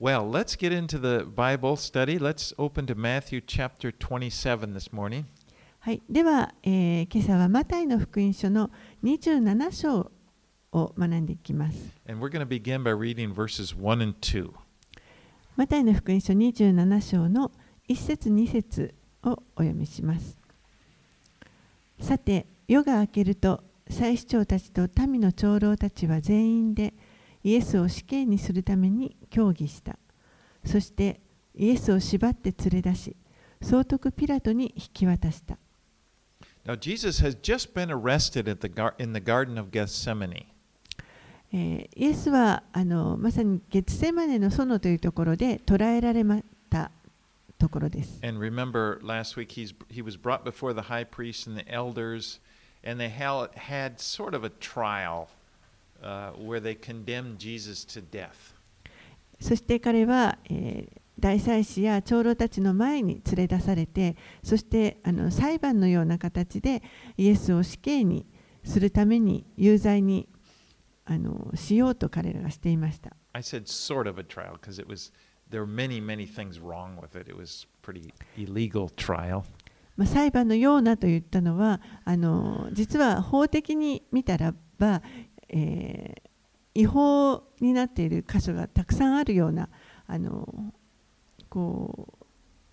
Well, let's get into the Bible study. Let's open to Matthew chapter 27 this morning. はい、では、今朝はマタイの福音書の27章を学んでいきます。マタイの福音書27章の1節2節をお読みします。さて、夜が明けると、祭司長たちと民の長老たちは全員で、イエスを死刑にするために協議した。そしてイエスを縛って連れ出し、総督ピラトに引き渡した。Now, Jesus has just been arrested at the gar- in the Garden of Gethsemane. えーイエスはあのまさにゲツセマネの園というところで捕らえられましたところです。And remember, last week he's, he was brought before the high priest and the elders, and they hel- had sort of a trial uh, where they condemned Jesus to death. そして彼は、えー大祭司や長老たちの前に連れ出されて、そしてあの裁判のような形でイエスを死刑にするために有罪にあのしようと彼らがしていました。I said sort of a trial because it was there were many, many things wrong with it. It was pretty illegal trial. まあ、裁判のようなと言ったのはあの実は法的に見たらば、えー違法になっている箇所がたくさんあるようなあのこ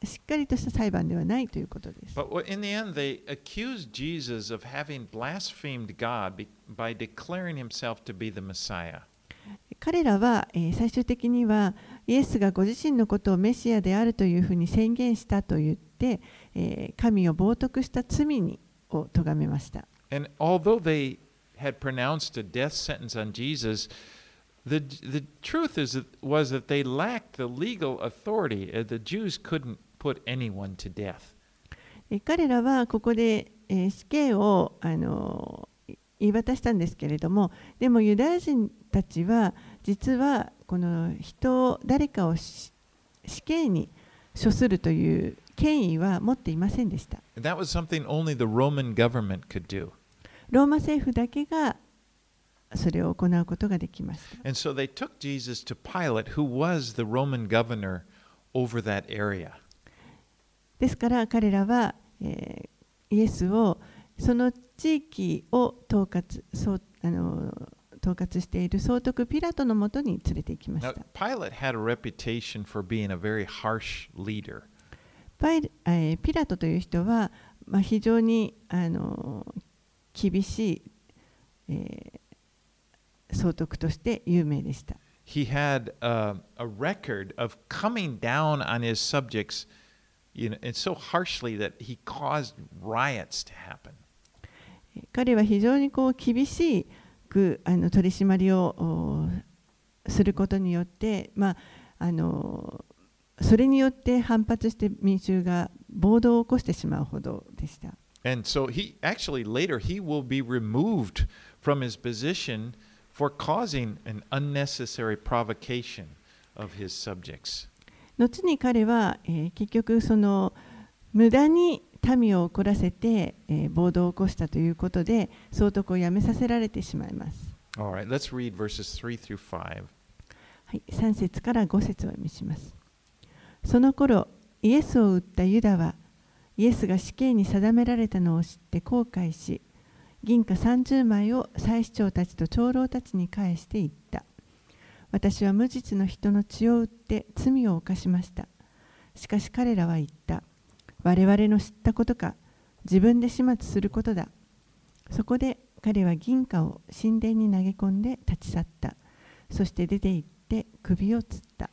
うしっかりとした裁判ではないということです。But what- in the end, they accused Jesus of having blasphemed God be- by declaring himself to be the Messiah. 彼らは、えー最終的にはイエスがご自身のことをメシアであるというふうに宣言したと言って、えー神を冒涜した罪にを咎めました。And although they had pronounced a death sentence on Jesus, the, the truth is was that they lacked the legal authority. The Jews couldn't put anyone to death. 彼らはここで、えー、死刑をあの言い渡したんですけれどもでもユダヤ人たちは実はこの人を誰かを死刑に処するという権威は持っていませんでした。That was they, only the Roman they, could do. ローマ政府だけがそれを行うことができます。So、ですから彼らは、えー、イエスをその地域を統括,そうあの統括している総督ピラトのもとに連れて行きました。Now, ピラトという人は、まあ、非常にあの厳しい、えー総督として有名でした。He had uh, a record of coming down on his subjects you know, and so harshly that he caused riots to happen. 彼は非常にこう厳しくあの取り締まりをおすることによって、まあ、あのそれによって反発して民衆が暴動を起こしてしまうほどでした。And so he actually later he will be removed from his position for causing an unnecessary provocation of his subjects. 後に彼は、えー結局その無駄に民を怒らせて、えー暴動を起こしたということで総督を辞めさせられてしまいます。Right, let's read verses 3 through 5. はい、3節から5節をお読みします。その頃、イエスを撃ったユダは、イエスが死刑に定められたのを知って後悔し、銀貨30枚を祭司長たちと長老たちに返して言った。私は無実の人の血を売って罪を犯しました。しかし彼らは言った。我々の知ったことか、自分で始末することだ。そこで彼は銀貨を神殿に投げ込んで立ち去った。そして出て行って首をつった。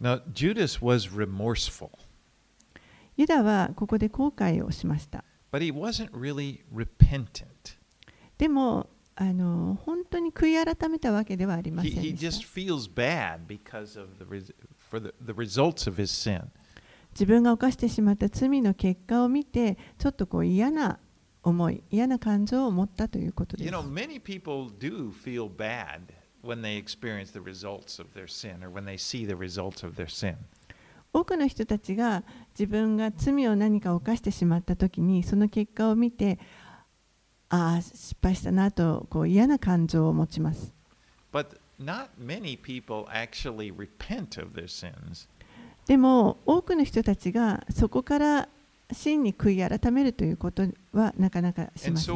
Now, Judas was remorseful, ユダはここで後悔をしました。but he wasn't really repentant. でも、あの本当に悔い改めたわけではありませ He, ん he で just feels bad because of the, for the, the results of his sin. 自分が犯してしまった罪の結果を見て、ちょっとこう嫌な思い、嫌な感情を持ったということで You す know,。many people do feel bad when they experience the results of their sin or when they see the results of their sin. 多くの人たちが自分が罪を何か犯してしまったときにその結果を見てああ失敗したなとこう嫌な感情を持ちます。でも多くの人たちがそこから真に悔い改めるということはなかなかしません。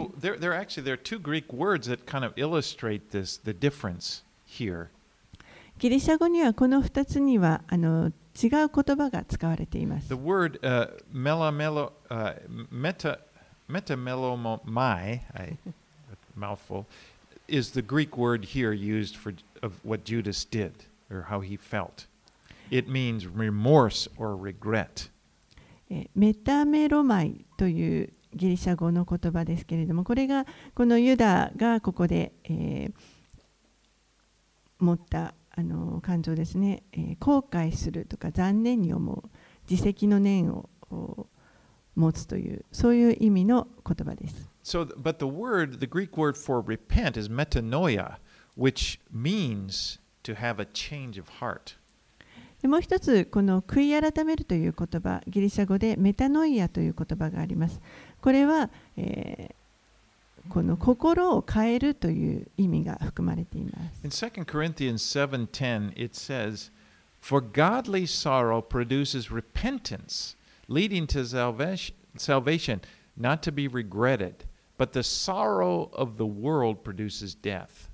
ギリシャ語にはこの2つにはあの違う言葉が使われています The。word uh, melamelo, uh, meta metamelomai, I, mouthful, is the Greek word here used for of what Judas did or how he felt. It means remorse or regret. えメタメロマイというギリシャ語の言葉ですけれどもこれがこのユダがここで、えー持ったあの感情ですね、えー後悔するとか残念に思う自責の念をお持つというそういう意味の言葉です。So, but the word, the Greek word for repent is metanoia, which means to have a change of heart. でもう一つこの悔い改めるという言葉ギリシャ語でメタノイアという言葉があります。これは、えーこの心を変えるという意味が含まれています。In 2 Corinthians 7:10 it says, "For godly sorrow produces repentance, leading to salvation, not to be regretted, but the sorrow of the world produces death."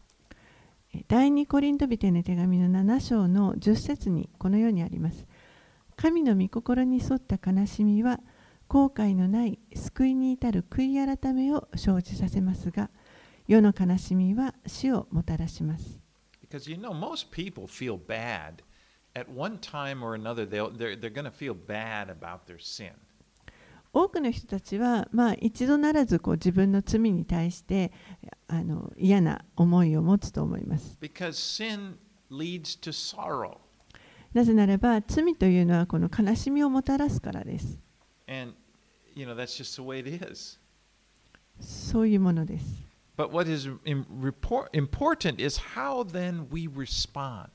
第2コリント人への手紙の7章の10節にこのようにあります。神の御心に沿った悲しみは後悔のない救いに至る悔い改めを生じさせますが世の悲しみは死をもたらします。多くの人たちは、まあ、一度ならずこう自分の罪に対してあの嫌な思いを持つと思います。なぜならば罪というのはこの悲しみをもたらすからです。And you know that's just the way it is. そういうものです。But what is important is how then we respond.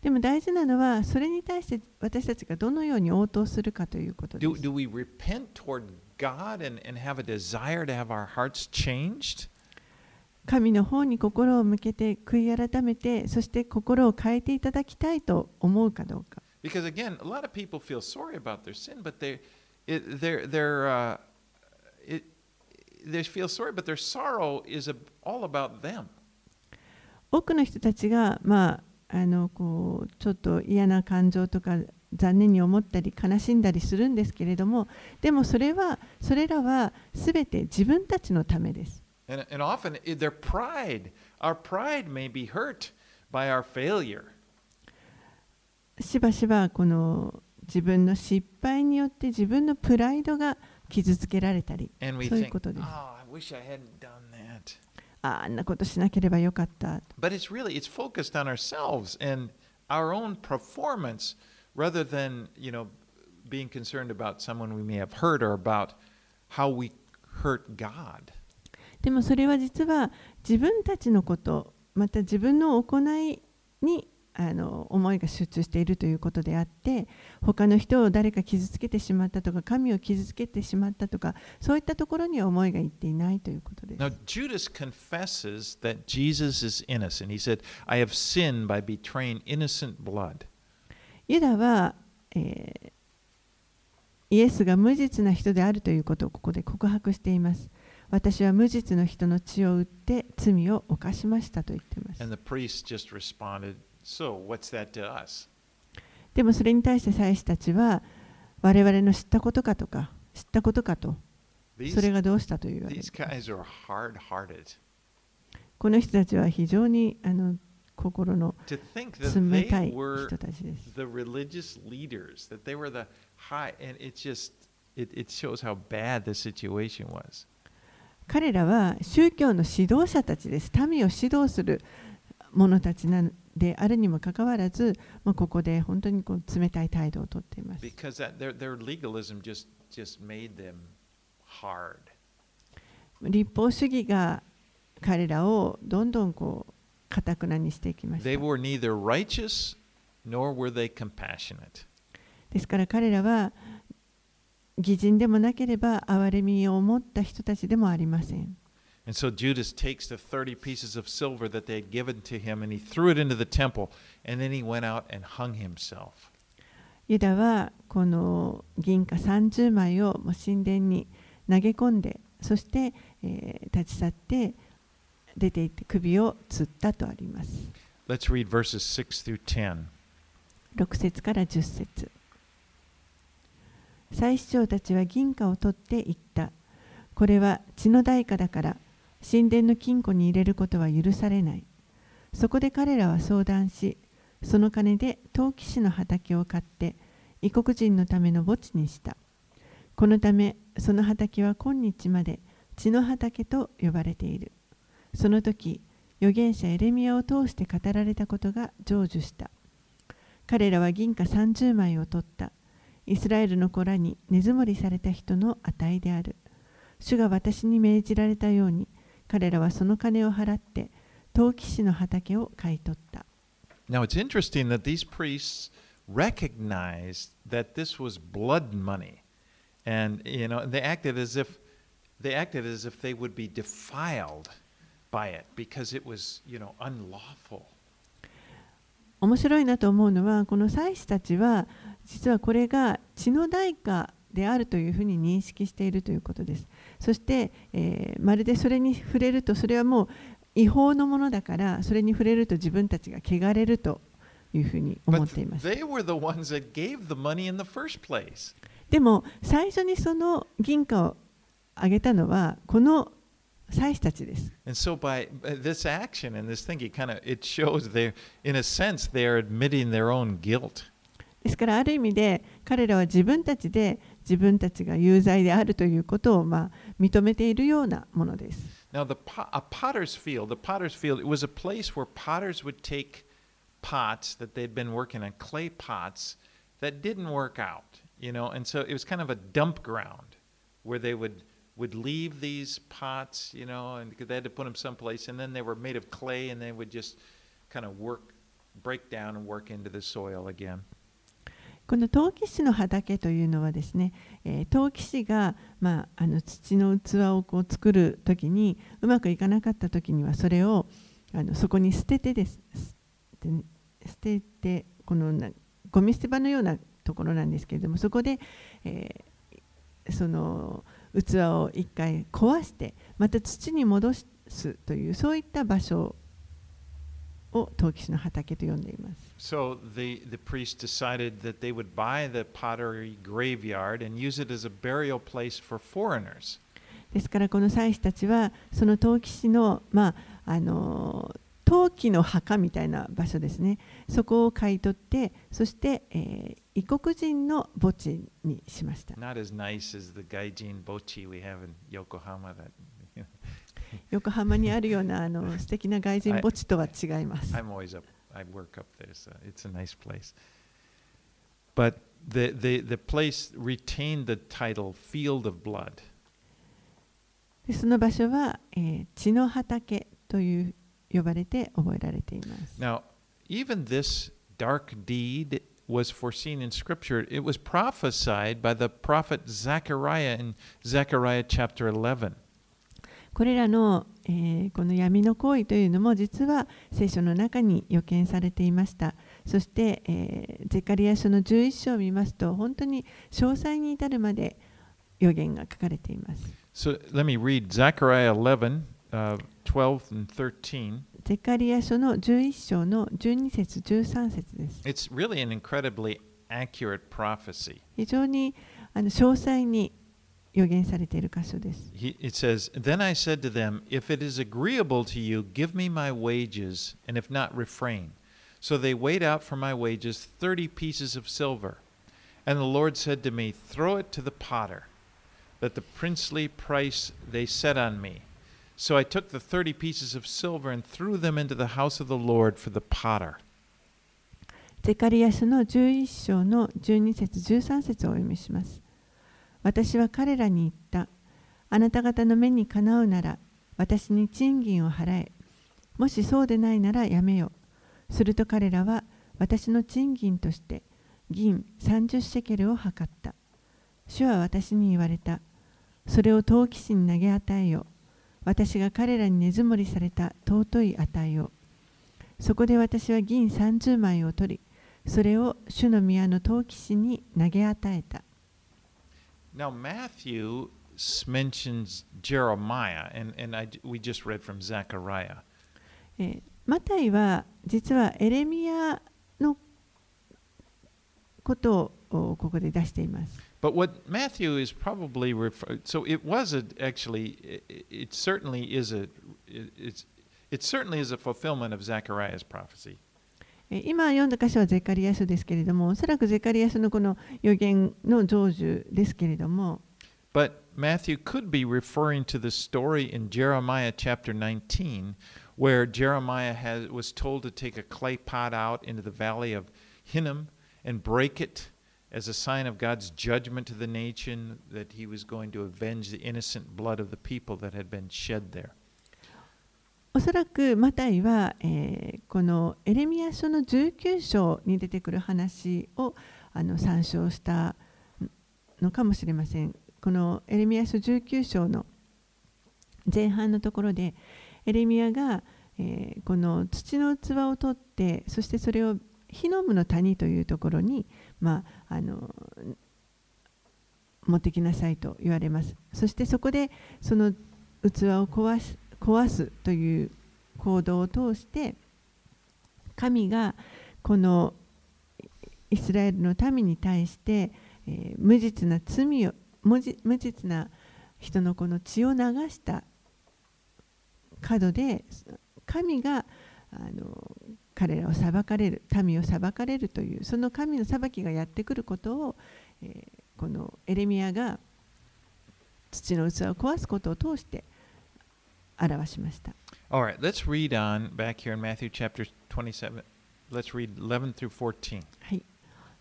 でも大事なのはそれに対して私たちがどのように応答するかということで Do, す。do we repent toward God and, and have a desire to have our hearts changed? 神の方に心を向けて悔い改めてそして心を変えていただきたいと思うかどうか。Because again, a lot of people feel sorry about their sin, but they, it, they're, they're, uh, it, they feel sorry, but their sorrow is a, all about them. 多くの人たちが、まあ、あのこうちょっと嫌な感情とか残念に思ったり悲しんだりするんですけれどもでもそれはそれらは全て自分たちのためです。And, and often their pride, our pride may be hurt by our failure. しばしばこの自分の失敗によって自分のプライドが傷つけられたりそういうことです。oh, あんなことしなければよかった。But it's really, it's focused on ourselves and our own performance rather than, you know, being concerned about someone we may have hurt or about how we hurt God. でもそれは実は自分たちのことまた自分の行いにあの思いが集中しているということであって他の人を誰か傷つけてしまったとか神を傷つけてしまったとかそういったところには思いがいっていないということです。Now, Judas confesses that Jesus is innocent. He said, I have sinned by betraying innocent blood. ユダは、えーイエスが無実な人であるということをここで告白しています。私は無実の人の血を売って罪を犯しましたと言っています。And the priest just responded, でもそれに対して祭司たちは我々の知ったことかとか知ったことかとそれがどうしたというわけです。この人たちは非常にあの心の冷たい人たちです。彼らは宗教の指導者たちです。民を指導する者たちなのであるにもかかわらず、まあ、ここで本当にこう冷たい態度をとっています。立法主義が彼らをどんどんこう固くなにしていきました。ですから彼らは偽人でもなければ、憐れみを思った人たちでもありません。And so Judas takes the 30 pieces of silver that they had given to him and he threw it into the temple. And then he went out and hung himself. ユダはこの銀貨30枚をもう神殿に投げ込んでそして、えー立ち去って出て行って首を吊ったとあります Let's read verses 6 through 10. 6節から10節祭司長たちは銀貨を取って言ったこれは血の代価だから神殿の金庫に入れることは許されないそこで彼らは相談しその金で陶器師の畑を買って異国人のための墓地にしたこのためその畑は今日まで血の畑と呼ばれているその時預言者エレミアを通して語られたことが成就した彼らは銀貨30枚を取った。イスラエルの子らに根積もりされた人の値である。主が私に命じられたように、彼らはその金を払って、陶器師の畑を買い取った。Now it's interesting that these priests recognized that this was blood money. And you know, they acted as if they acted as if they would be defiled by it because it was, you know, unlawful. 面白いなと思うのは、この祭司たちは、実はこれが血の代価であるというふうに認識しているということです。そして、えー、まるでそれに触れるとそれはもう違法のものだからそれに触れると自分たちが汚れるというふうに思っています。でも最初にその銀貨をあげたのはこの祭司たちです。ですからある意味で彼らは自分たちで自分たちが有罪であるということをまあ認めているようなものです。 Now, the po- a potter's field, the potter's field, it was a place where potters would take pots that they'd been working on, clay pots that didn't work out, you know, and so it was kind of a dump ground where they would would leave these pots, you know, and they had to put them someplace, and then they were made of clay, and they would just kind of work, break down and work into the soil again. この陶器師の畑というのはですね、えー陶器師が、まあ、あの土の器をこう作る時にうまくいかなかった時にはそれをあのそこに捨ててです捨てててこのなゴミ捨て場のようなところなんですけれどもそこで、えーその器を一回壊してまた土に戻すというそういった場所を陶器師の畑と呼んでいます。So the, the priest decided that they would buy the pottery graveyard and use it as a burial place for foreigners. ですからこの祭司たちはその陶器師の,、まあ、あの陶器の墓みたいな場所ですねそこを買い取ってそして、えー異国人の墓地にしました Not as nice as the Gaijin Bochi we have in Yokohama. That 横浜にあるようなあの素敵な外人墓地とは違います I'm always up. I work up there, so it's a nice place. But the, the, the place retained the title Field of Blood. でその場所は、えー血の畑という呼ばれて覚えられています Now, even this dark deed was foreseen in Scripture. It was prophesied by the prophet Zechariah in Zechariah chapter 11. これらの、えーこの闇の行為というのも実は聖書の中に予見されていましたそして、えーゼカリア書の11章を見ますと本当に詳細に至るまで予言が書かれています So let me read Zechariah 11, uh, 12 and 13. ゼカリア書の11章の12節13節です It's really an incredibly accurate prophecy. 非常にあの詳細に予言されている箇所です He, it says, Then I said to them, If it is agreeable to you, give me my wages, and if not, refrain. So they weighed out for my wages thirty pieces of silver. And the Lord said to me, Throw it to the potter, that the princely price they set on me. So I took the thirty pieces of silver and threw them into the house of the Lord for the potter. ゼカリア書の11章の12節13節をお読みします。 私は彼らに言った。あなた方の目にかなうなら、私に賃金を払え。もしそうでないならやめよ。すると彼らは私の賃金として銀30シェケルを測った。主は私に言われた。それを陶器師に投げ与えよ。私が彼らに根積もりされた尊い値をそこで私は銀30枚を取りそれを主の宮の陶器師に投げ与えた Now, Matthew s- mentions Jeremiah, and, and I, we just read from Zechariah. えーマタイは実はエレミアのことをおここで出しています。 But what Matthew is probably refer- so it was a, actually it, it certainly is a it, it's it certainly is a fulfillment of Zechariah's prophecy. えー今読んだ箇所はゼカリア書ですけれども、おそらくゼカリア書のこの予言の成就ですけれども、 But Matthew could be referring to the story in Jeremiah chapter 19 where Jeremiah has, was told to take a clay pot out into the valley of Hinnom and break it as a sign of God's judgment to the nation that he was going to avenge the innocent blood of the people that had been shed there. おそらくマタイは、えーこのエレミア書の19章に出てくる話をあの参照したのかもしれません。このエレミア書19章の前半のところでエレミアが、えーこの土の器を取ってそしてそれをヒノムの谷というところに、まあ、あの持ってきなさいと言われます。そしてそこでその器を壊す壊すという行動を通して神がこのイスラエルの民に対して、えー無実な罪を無実無実な人のこの血を流した角で神があの彼らを裁かれる民を裁かれるというその神の裁きがやってくることを、えーこのエレミアが土の器を壊すことを通して表しました。All right, let's read on back here in Matthew chapter 27. Let's read 11 through 14. はい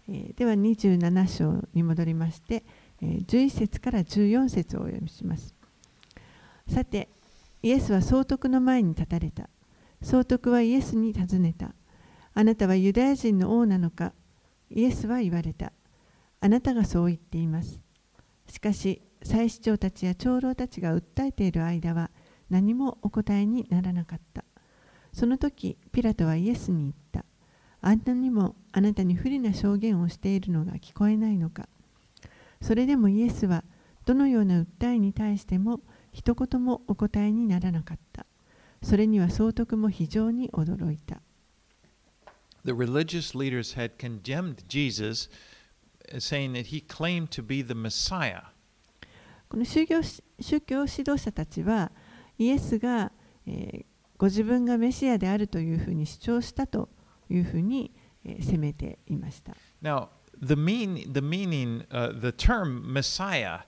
えーでは27章に戻りまして、えー11節から14節をお読みします。さて、イエスは総督の前に立たれた。総督はイエスに尋ねた。あなたはユダヤ人の王なのか？イエスは言われた。あなたがそう言っています。しかし、祭司長たちや長老たちが訴えている間は何もお答えにならなかった。その時、ピラトはイエスに言った。あんなにもあなたに不利な証言をしているのが聞こえないのか。それでもイエスはどのような訴えに対しても一言もお答えにならなかった。それには総督も非常に驚いた。The religious leaders had condemned Jesus, uh, saying that he claimed to be the Messiah. この宗教し宗教指導者たちはイエスが、えーご自分がメシアであるというふうに主張したというふうに、えー責めていました。Now, the mean, the meaning, uh, the term Messiah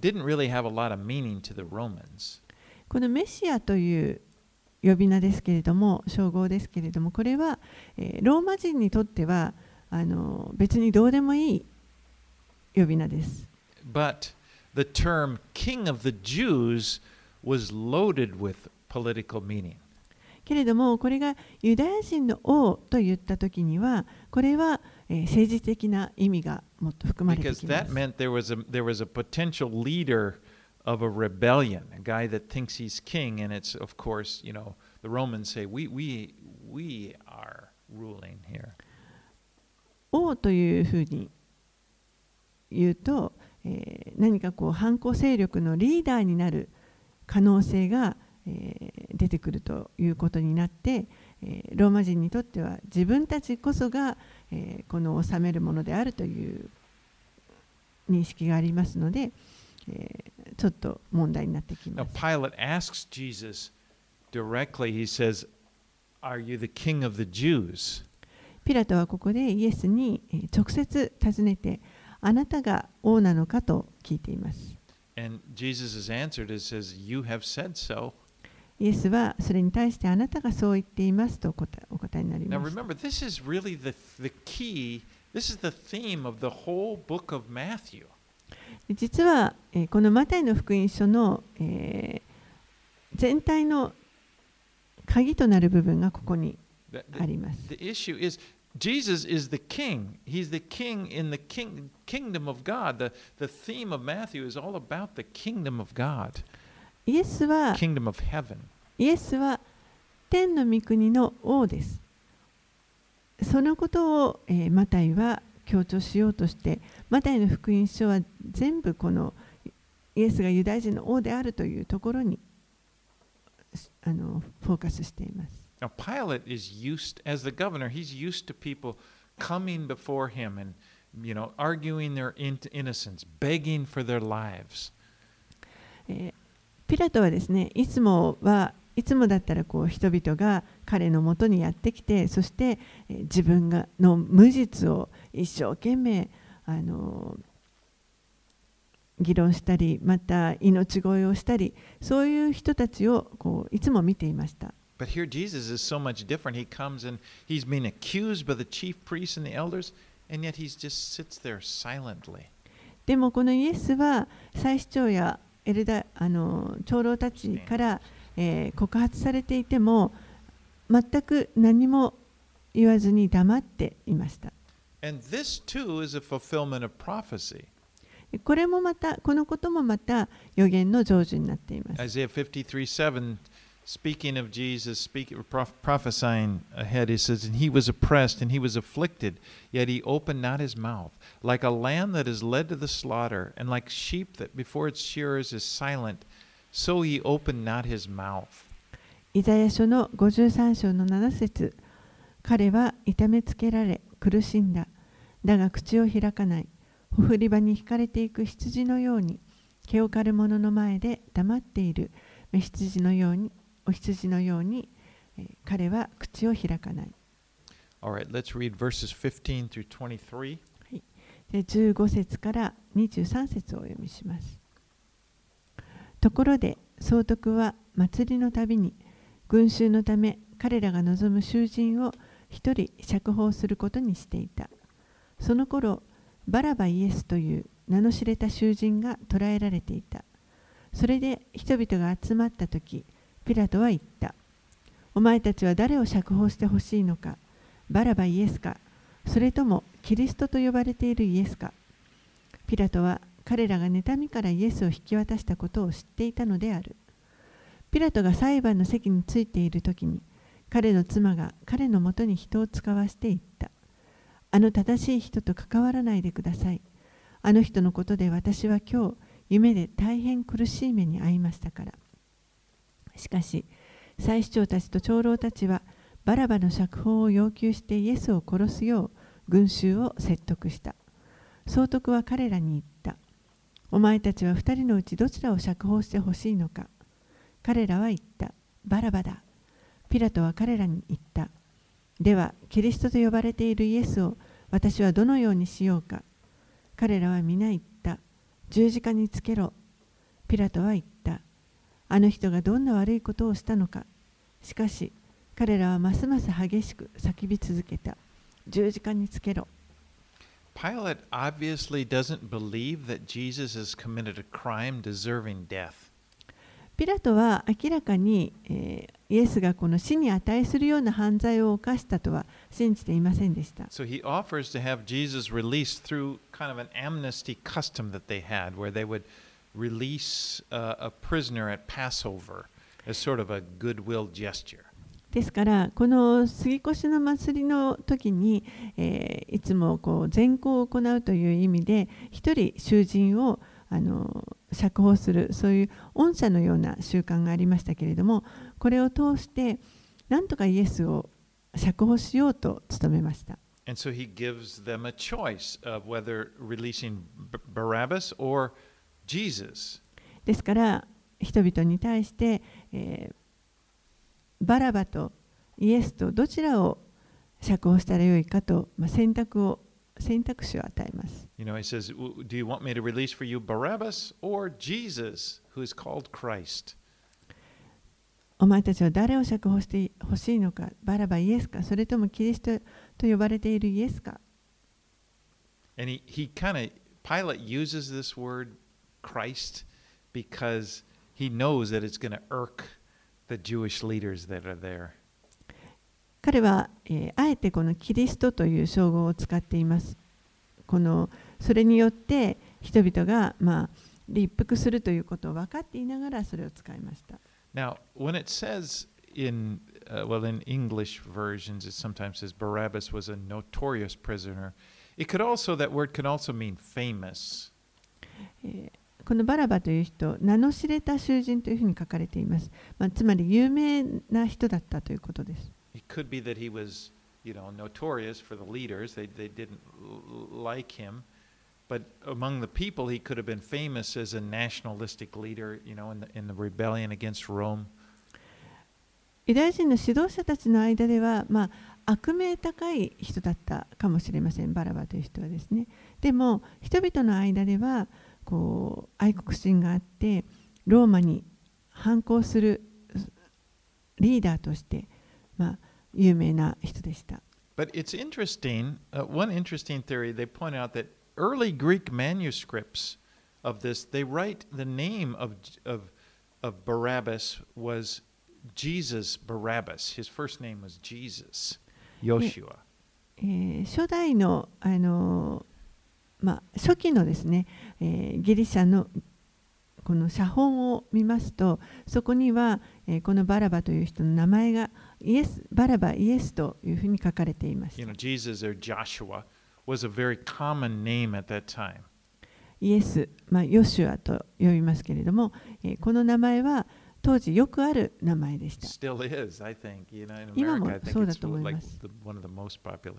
didn't really have a lot of meaning to the Romans. このメシアという呼び名ですけれども称号ですけれどもこれは、えーローマ人にとってはあの別にどうでもいい呼び名です。But the term King of the Jews was loaded with political meaning. けれどもこれがユダヤ人の王と言った時にはこれは政治的な意味がもっと含まれてきます。王というふうに言うと、えー、何かこう反抗勢力のリーダーになる。可能性が、えー出てくるということになって、えーローマ人にとっては自分たちこそが、えーこの治めるものであるという認識がありますので、えーちょっと問題になってき Now ます。Pilate asks Jesus directly. He says, "Are you the king of the Jews?" ピラトはここでイエスにえー直接尋ねて、あなたが王なのか？と聞いています。And Jesus has answered. It says, "You have said so." イエスはそれに対してあなたがそう言っていますとお答えお答えになり Now ました。remember, this is really the the key. This is the theme of the whole book of Matthew. 実は、えーこのマタイの福音書の、えー全体の鍵となる部分がここに The, あ the, ります。the issue is Jesus is the king. He's the king in the king, kingdom of God. The, the theme of Matthew is all about the kingdom of God. イエスは kingdom of heaven. イエスは天の御国の王です。そのことを、えーマタイは強調しようとして、マタイの福音書は全部このイエスがユダヤ人の王であるというところにあのフォーカスしています。Now, Pilate is used, as the governor, he's used to people coming before him and, you know, arguing their in- innocence, begging for their lives. ピラトはですねいつもはいつもだったらこう人々が彼のもとにやってきてそして、自分がの無実を一生懸命あの議論したりまた命乞いをしたりそういう人たちをこういつも見ていました。But here Jesus is so much different. He comes and he's being accused by the chief priests and the elders, and yet he just sits there silently. でもこのイエスは祭司長やエルダあの長老たちから、えー告発されていても全く何も言わずに黙っていました。And this too is a fulfillment of prophecy. これもまたこのこともまた予言の成就になっています。Isaiah 53 7, speaking of Jesus, speaking, proph- prophesying ahead, he says, And he was oppressed and he was afflicted, yet he opened not his mouth. Like a lamb that is led to the slaughter, and like sheep that before its shearers is silent, so he opened not his mouth. イザヤ書の53章の7節彼は痛めつけられ苦しんだ。だが口を開かない。ほふり場に引かれていく羊のように毛を刈る者の前で黙っている目羊のように お羊のように、えー彼は口を開かない。All right, let's read verses 15 through 23. で15節から23節をお読みします。ところで総督は祭りのたびに群衆のため彼らが望む囚人を一人釈放することにしていた。その頃バラバイエスという名の知れた囚人が捕らえられていた。それで人々が集まった時ピラトは言った。お前たちは誰を釈放してほしいのかバラバイエスかそれともキリストと呼ばれているイエスかピラトは彼らが妬みからイエスを引き渡したことを知っていたのである。ピラトが裁判の席についている時に彼の妻が彼のもとに人を使わして言った。あの正しい人と関わらないでください。あの人のことで私は今日夢で大変苦しい目に遭いましたから。しかし祭司長たちと長老たちはバラバの釈放を要求してイエスを殺すよう群衆を説得した。総督は彼らに言った。お前たちは二人のうちどちらを釈放してほしいのか。彼らは言った。バラバだ。ピラトは彼らに言った。では、キリストと呼ばれているイエスを私はどのようにしようか。彼らは皆言った。十字架につけろ。ピラトは言った。あの人がどんな悪いことをしたのか。しかし、彼らはますます激しく叫び続けた。十字架につけろ。Pilate obviously doesn't believe that Jesus has committed a crime deserving death. ピラトは明らかに、えーイエスがこの死に値するような犯罪を犯したとは信じていませんでした。So he offers to have Jesus released through kind of an amnesty custom that they had, where they would release uh, a prisoner at Passover as sort of a goodwill gesture. ですから、この杉越の祭りの時に、えーいつもこう善行を行うという意味で、一人囚人をあの釈放する、そういう恩赦のような習慣がありましたけれども、これを通して、なんとかイエスを釈放しようと努めました。And so he gives them a choice of whether releasing Barabbas or. ですから人々に対して、えーバラバとイエスとどちらを釈放したらよいかと、まあ、選択を選択肢を与えます。You know, he says, "W- Do you want me to release for you Barabbas or Jesus, who is called Christ? お前たちは誰を釈放してほしいのか、バラバイエスか、それともキリストと呼ばれているイエスか。And he, he kind of, Pilate uses this word Christ because he knows that it's going to irk the Jewish leaders that are there. 彼は、えーあえてこのキリストという称号を使っています。このそれによって人々が、まあ 立腹するということを分かっていながらそれを使いました。 Now, when it says in, uh, well, in English versions, it sometimes says Barabbas was a notorious prisoner. It could also, that word could also mean famous. えー このバラバという人、名の知れた囚人というふに書かれています。ま、つまり有名な人だったということです。Was, you、人の指導者たちの間では、ま、悪名高い人だったかもしれません、バラバという人はですね。でも、人々の間では、こう愛国心があって、ローマに反抗するリーダーとして、まあ、有名な人でした。But it's interesting. Uh, one interesting theory they point out that early Greek manuscripts of this they write the name of of of Barabbas was Jesus Barabbas. His first name was Jesus. Yoshua. えー初代のあの、まあ、初期のですね、えーギリシャのこの写本を見ますとそこには、えーこのバラバという人の名前がイエスバラバイエスというふうに書かれていまし You た know, Jesus or Joshua was a very common name at that time. イエス、まあ、ヨシュアと呼びますけれども、えーこの名前は当時よくある名前でした Still is, I think. You know, in 今も America, I think そうだと思います。the, one of the most popular.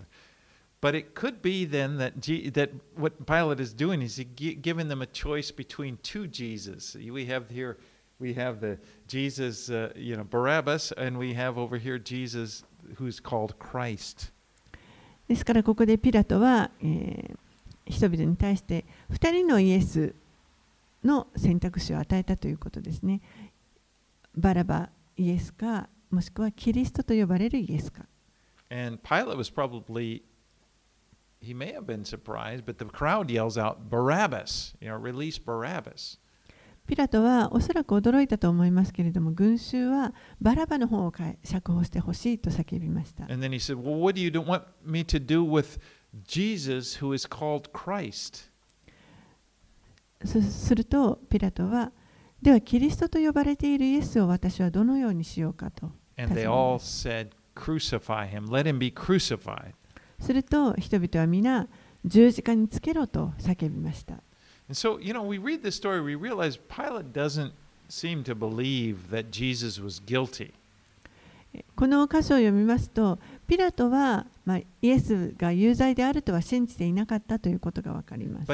But it could be then that G, that what Pilate is doing is he gi- giving them a choice between two Jesus. We have here, we have the Jesus, uh, you know, Barabbas, and we have over here Jesus, who's called Christ. ですからここでピラトは、えー人々に対して2人のイエスの選択肢を与えたということですね。バラバイエスかもしくはキリストと呼ばれるイエスか。 And Pilate was probably, he may have been surprised, but the crowd yells out, Barabbas, you know, release Barabbas. ピラトはおそらく驚いたと思いますけれども群衆はバラバの方を釈放してほしいと叫びました。And then he said, Well, what do you do- want me to do with Jesus who is called Christ? そするとピラトはではキリストと呼ばれているイエスを私はどのようにしようかと And they all said, Crucify him, let him be crucified. すると人々は皆十字架につけろと叫びました。この箇所を読みますと、ピラトは、イエスが有罪であるとは信じていなかったということがわかります。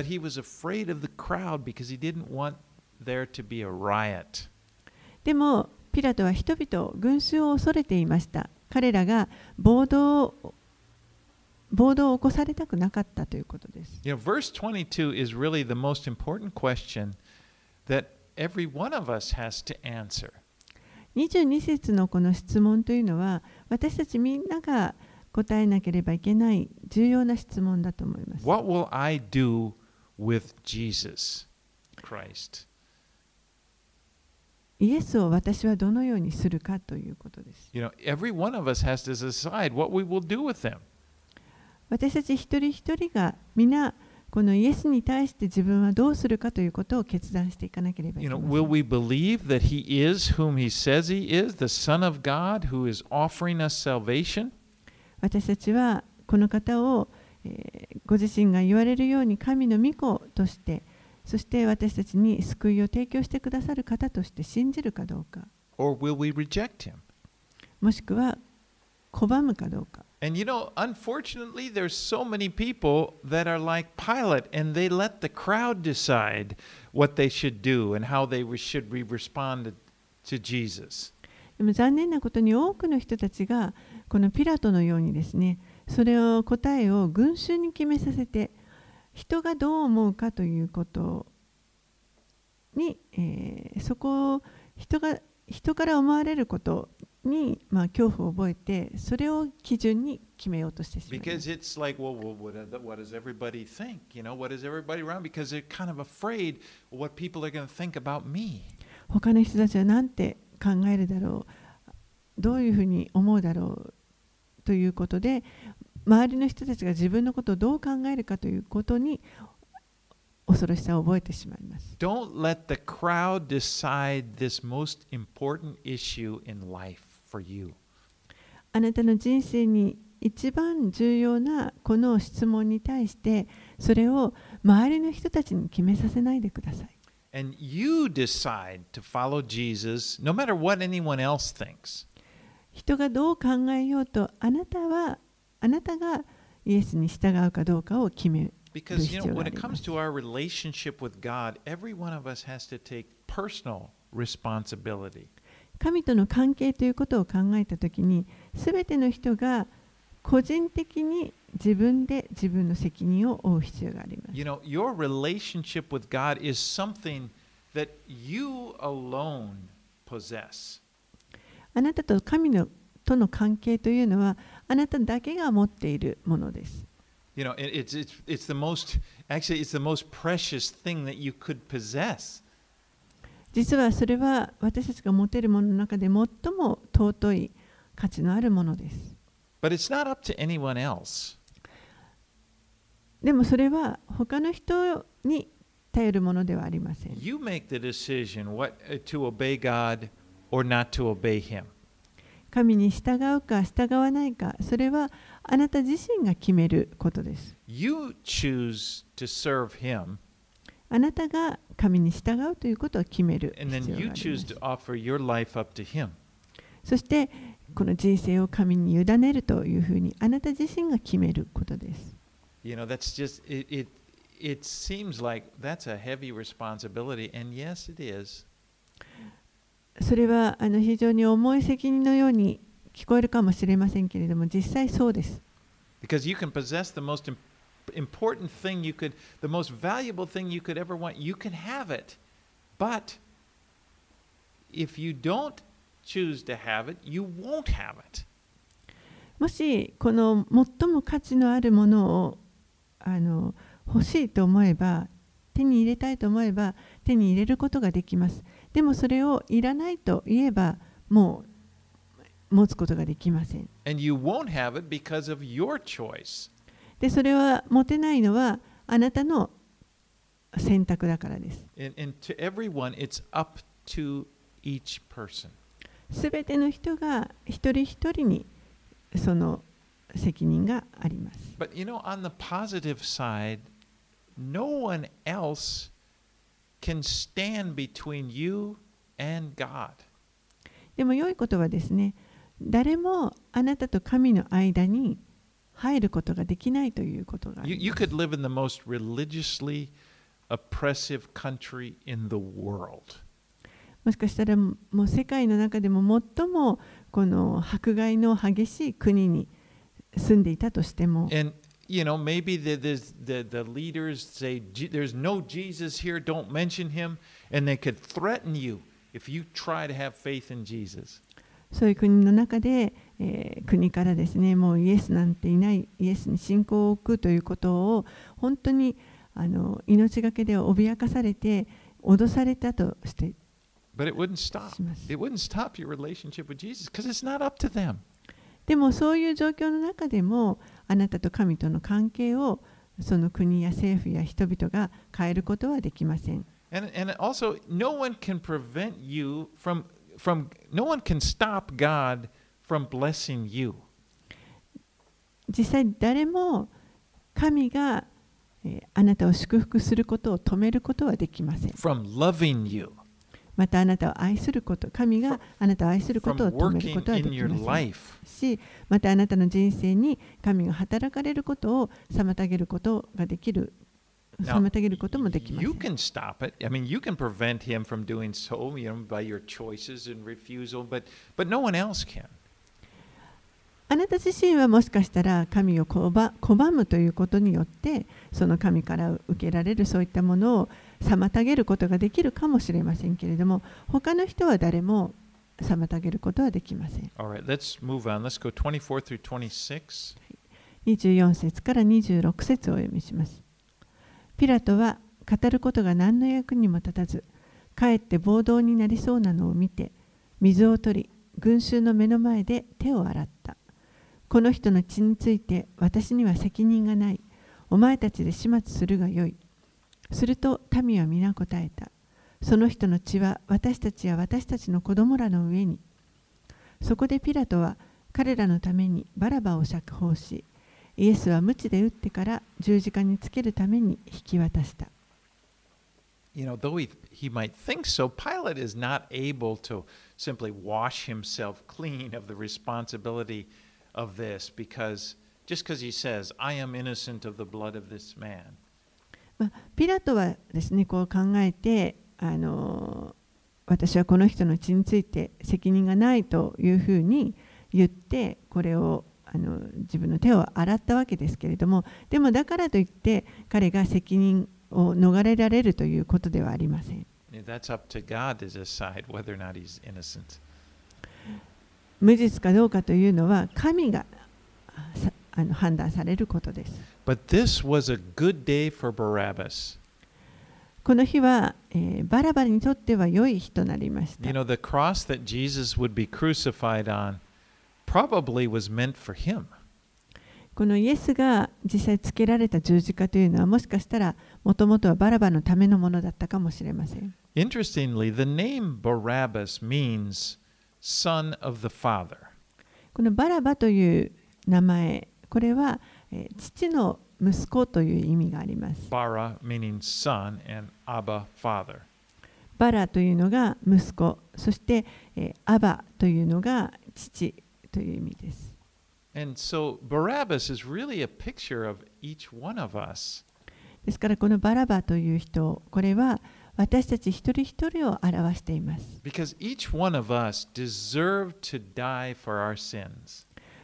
でも、ピラトは人々、群衆を恐れていました。彼らが暴動を暴動を起こされたくなかったということです。You know, verse 22 is really the most important question that every one of us has to answer. 22節のこの質問というのは、私たちみんなが答えなければいけない重要な質問だと思います。What will I do with Jesus Christ? イエスを私はどのようにするかということです。You know, every one of us has to decide what we will do with them. 私たち一人一人が皆このイエスに対して自分はどうするかということを決断していかなければい You け know, ませ will ん。we believe that he is whom he says he is, the Son of God who is offering us salvation? 私たちはこの方を、えーご自身が言われるように神の御子としてそして私たちに救いを提供してくださる方として信じるかどうか Or will we reject him? もしくは拒むかどうか And you know, unfortunately, there's so many people that are like Pilate, and they let the crowd decide what they should do and how they should be responded to Jesus. でも残念なことに多くの人たちがこのピラトのようにですねそれを答えを群衆に決めさせて人がどう思うかということに、えーそこを人が人から思われることに、まあ、恐怖を覚えてそれを基準に決めようとしてしまう。他の人たちは何て考えるだろう。どういうふうに思うだろうということで周りの人たちが自分のことをどう考えるかということに恐ろしさを覚えてしまいます。For you. あなたの人生に一番重要なこの質問に対してそれを周りの人たちに決めさせないでください。And you decide to follow Jesus no matter what anyone else thinks. 人がどう考えようとあなたはあなたがイエスに従うかどうかを決め Because, you know, when it comes to our relationship with God, every one of us has to take personal responsibility. 神との関係ということを考えたときに全ての人が個人的に自分で自分の責任を負う必要があります。You know, your relationship with God is something that you alone possess. あなたと神のとの関係というのはあなただけが持っているものです。You know, it, it's, it's, it's the most, actually, it's the most precious thing that you could possess. 実はそれは私たちが持てるものの中で最も尊い価値のあるものです。But it's not up to anyone else. でもそれは他の人に頼るものではありません。You make the decision what uh, to obey God or not to obey Him. 神に従うか従わないか、それはあなた自身が決めることです。You choose to serve Him, あなたが神に従うということを決める。そして、この人生を神に委ねるというふうに、あなた自身が決めることです。それは非常に重い責任のように聞こえるかもしれませんけれども、実際そうです。important thing you could, the most valuable thing you could ever want. You can have it. But if you don't choose to have it, you won't have it. もしこの最も価値のあるものをあの欲しいと思えば手に入れたいと思えば手に入れることができます。でもそれをいらないと言えばもう持つことができません。 And you won't have it because of your choice. でそれは持てないのはあなたの選択だからです。すべての人が一人一人にその責任があります。でも良いことはですね、誰もあなたと神の間に入ることができないということがあ You, り you ます could live in the most religiously oppressive country in the world. もしかしたらもう世界の中でも最もこの迫害の激しい国に住んでいたとしても And you know, maybe the, the, the, the leaders say, "Je- There's no Jesus here, don't mention him. And they could threaten you if you try to have faith in Jesus. そういう国の中で、えー国からですねもうイエスなんていないイエスに信仰を置くということを本当にあの命がけで脅かされて脅されたとして But it wouldn't stop. します。It wouldn't stop your relationship with Jesus because it's not up to them. でもそういう状況の中でもあなたと神との関係をその国や政府や人々が変えることはできません。And, and also, no one can prevent you from, from, no one can stop God from blessing you. 実際誰も神が、えーあなたを祝福することを止めることはできません。from loving you, またあなたを愛すること、神があなたを愛することを止めることはできません。し、またあなたの人生に神が働かれることを妨げることができる、妨げることもできます。あなた自身はもしかしたら神を,拒むということによってその神から受けられるそういったものを妨げることができるかもしれませんけれども他の人は誰も妨げることはできません。24節から26節をお読みします。ピラトは語ることが何の役にも立たずかえって暴動になりそうなのを見て水を取り群衆の目の前で手を洗ったこの人の血について私には責任がないお前たちで始末するがよいすると民は皆答えた。その人の血は私たちや私たちの子供らの上に。そこでピラトは彼らのためにバラバを釈放し、イエスは鞭で打ってから十字架につけるために引き渡した。You know, though he, he might think so, Pilate is not able to simply wash himself clean of the responsibility of this because just because he says, I am innocent of the blood of this man. まあ、ピラトはですねこう考えてあの私はこの人の血について責任がないというふうに言ってこれをあの自分の手を洗ったわけですけれどもでもだからといって彼が責任を逃れられるということではありません。無実かどうかというのは神があの判断されることです。But this was a good day for Barabbas. この日は、え、バラバラにとっては良い日となりました。Probably was meant for him. このイエスが実際つけられた十字架というのはもしかしたらもともとはバラバのためのものだったかもしれません。Interestingly, the name Barabbas means son of the father. このバラバという名前、これは、えー父の息子という意味があります。Bara meaning son and Abba father. バラというのが息子、そして、えーアバというのが父という意味です。ですからこのバラバという人、これは私たち一人一人を表しています。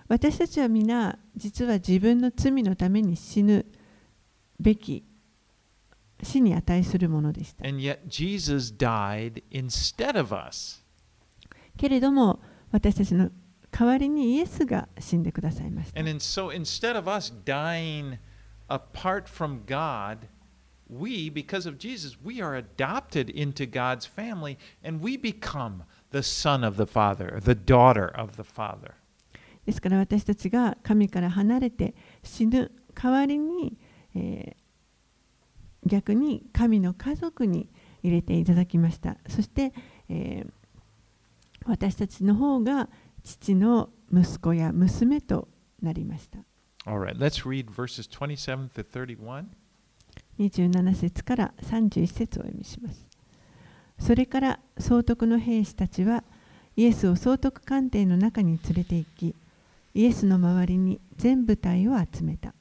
私たちは皆、実は自分の罪のために死ぬべき、死に値するものでした。けれども、私たちの代わりにイエスが死んでくださいました And in, so instead of us dying apart from God, we, because of Jesus, we are adopted into God's family and we become the son of the Father, the daughter of the Father. ですから私たちが神から離れて死ぬ代わりに、えー逆に神の家族に入れていただきましたそして、えー私たちの方が父の息子や娘となりました right, let's read verses 27 to 31. 27節から31節をお読みします。それから総督の兵士たちはイエスを総督官邸の中に連れて行き、イエスの周りに全部隊を集めた。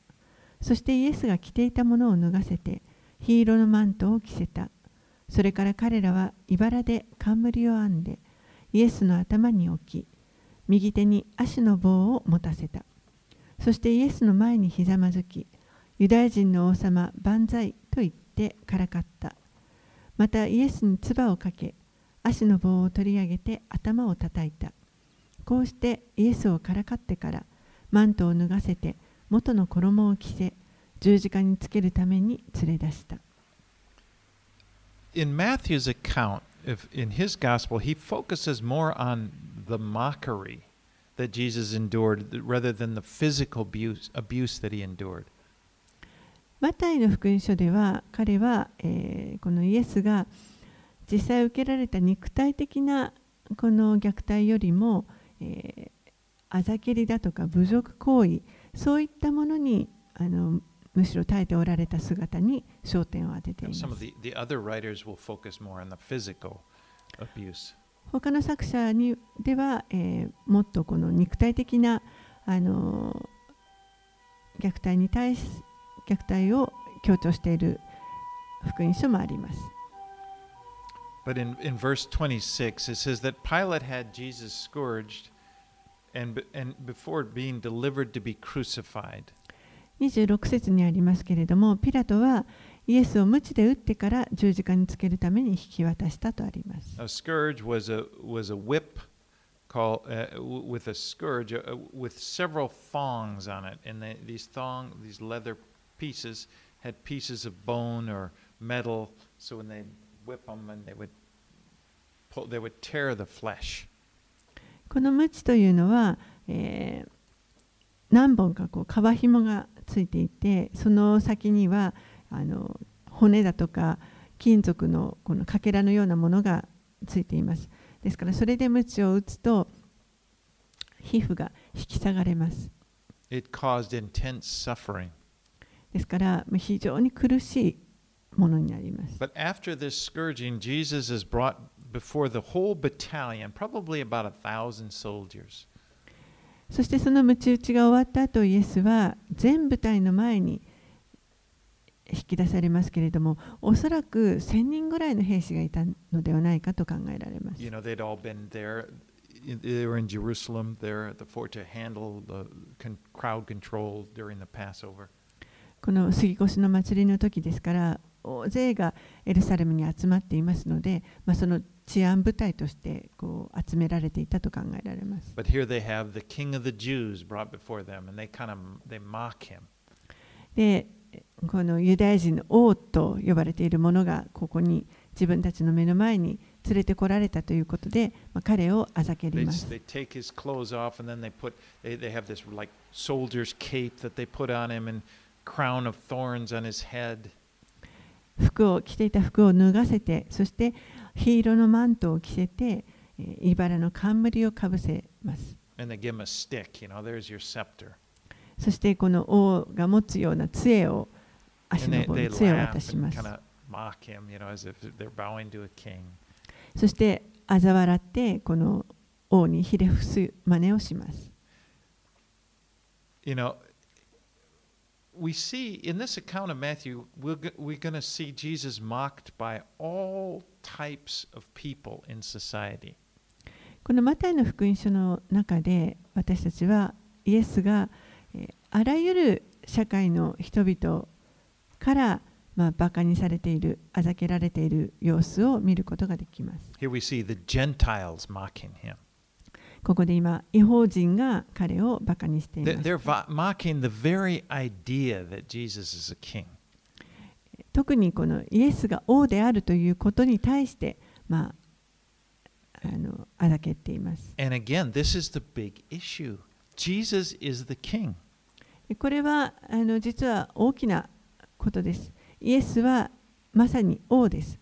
そしてイエスが着ていたものを脱がせて、黄色のマントを着せた。それから彼らは茨で冠を編んで、イエスの頭に置き、右手に足の棒を持たせた。そしてイエスの前にひざまずき、ユダヤ人の王様万歳と言ってからかった。またイエスに唾をかけ、足の棒を取り上げて頭を叩いた。こうしてイエスをからかってから、マントを脱がせて元の衣を着せ、十字架につけるために連れ出した。In Matthew's account, if in his gospel, he focuses more on the mockery that Jesus endured rather than the physical abuse, abuse that he endured. マタイの福音書では彼は、えーこのイエスが実際受けられた肉体的なこの虐待よりも、えーあざけりだとか侮辱行為そういったものにあのむしろ耐えておられた姿に焦点を当てています.他の作者にでは、えーもっとこの肉体的なあの虐待に対し虐待を強調している福音書もあります。But in, in verse 26, it says that Pilate had Jesus scourged and, and before being delivered to be crucified. 26節にありますけれども、ピラトはイエスを鞭で打ってから十字架につけるために引き渡したとあります。A scourge was a, was a whip called, uh, with a scourge uh, with several thongs on it. And they, these thong, these leather pieces had pieces of bone or metal. So when they whip them and they would pull, they would tear the flesh. この鞭というのは、えー何本かこう皮紐がついていて、その先にはあの骨だとか金属のこのかけらのようなものがついています。ですからそれで鞭を打つと皮膚が引き下がれます。It caused intense suffering. ですから非常に苦しいものになります。But after this scourging, Jesus is brought before the whole battalion, probably about a thousand soldiers. そしてその鞭打ちが終わった後イエスは全部隊の前に引き出されますけれどもおそらく1000人ぐらいの兵士がいたのではないかと考えられます You know, they'd all been there. They were in Jerusalem there at the fort to handle the con- crowd control during the Passover. この杉越の祭りの時ですから大勢がエルサレムに集まっていますので、まあ、その治安部隊としてこう集められていたと考えられます But here they have the king of the Jews brought before them, and they kind of they mock him. でこのユダヤ人の王と呼ばれている者がここに自分たちの目の前に連れてこられたということで、まあ、彼をあざけ They, ります they take his clothes off, and then they put they, they have this like soldier's cape that they put on him, and crown of thorns on his head. 服を着ていた服を脱がせてそして灰色のマントを着せて、茨の冠をかぶせます。そしてこの王が持つような杖を、足の棒に杖を渡します。そして、嘲笑って、この王にひれ伏す真似をします。we see in this account of Matthew, we're, go- we're going to see Jesus mocked by all types of people in society. このマタイの福音書の中で私たちはイエスがえーあらゆる社会の人々からまあバカにされているあざけられている様子を見ることができます Here we see the Gentiles mocking him. ここで今、違法人が彼をバカにしているす。特にこのイエスが王であるということに対して、まあ、あの、あらけています。これは、あの、実は大きなことです。イエスはまさに王です。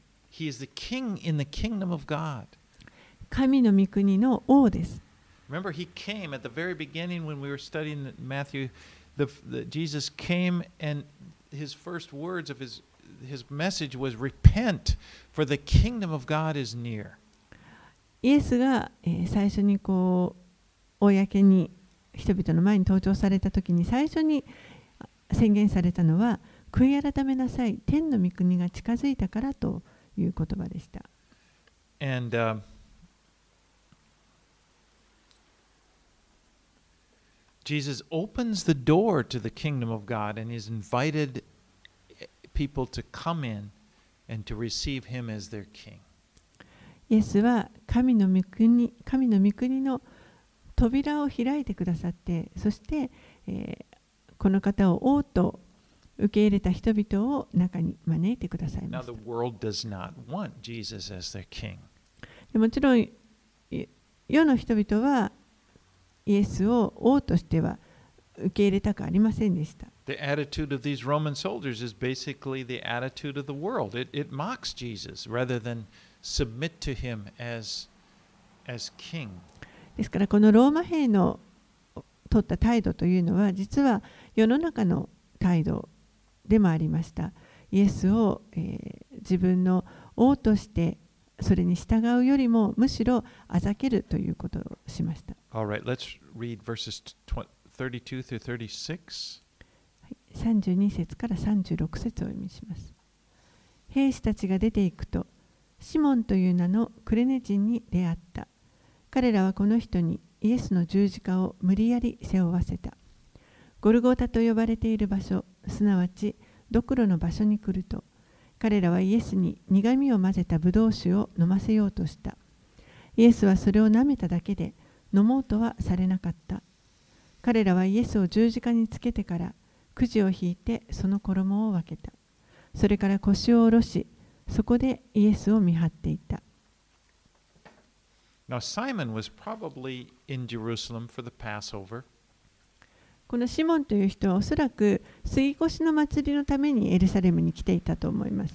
神の御国の王です。Remember, he came at the very beginning when we were studying the- Matthew. The, the, Jesus came, and his first words of his his message was, "Repent, for the kingdom of God is near." イエスが、えー最初にこう公に人々の前に登場された時に最初にあ宣言されたのは悔い改めなさい天の御国が近づいたからという言葉でした And um, Jesus opens the door to the kingdom of God and he's invited eh, people to come in and to receive him as their king. イエスは神の御国神の御国の扉を開いてくださってそして、えーこの方を王と受け入れた人々を中に招いてくださいま Now, した.でもちろんい世の人々はイエスを王としては受け入れたくありませんでした。The attitude of these Roman soldiers is basically the attitude of the world. It, it mocks Jesus rather than submit to him as, as king. ですからこのローマ兵の取った態度というのは実は世の中の態度でもありました。イエスを、えー自分の王としてそれに従うよりもむしろあざけるということをしました。Right, let's read verses tw- 32 through 36. 32節から36節をお読みします。兵士たちが出ていくと、シモンという名のクレネ人に出会った。彼らはこの人にイエスの十字架を無理やり背負わせた。ゴルゴータと呼ばれている場所、すなわちドクロの場所に来ると、彼らはイエスに苦みを混ぜたブドウ酒を飲ませようとした。イエスはそれを舐めただけで飲もうとはされなかった。彼らはイエスを十字架につけてからくじを引いてその衣を分けた。それから腰を下ろし、そこでイエスを見張っていた。Now, Simon was probably in Jerusalem for the Passover. このシモンという人はおそらく杉越の祭りのためにエルサレムに来ていたと思います。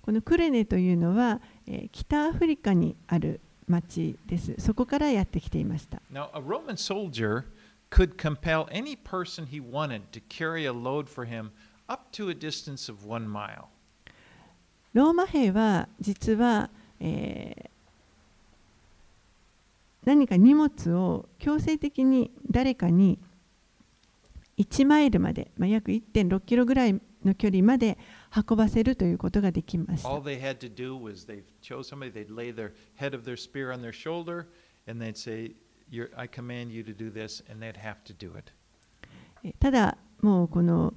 このクレネというのは、えー、北アフリカにある町です。そこからやってきていました。ローマ兵は実は、えー、何か荷物を強制的に誰かに1マイルまで、まあ、約1.6キロぐらいの距離まで運ばせるということができますた。ただ、もうこの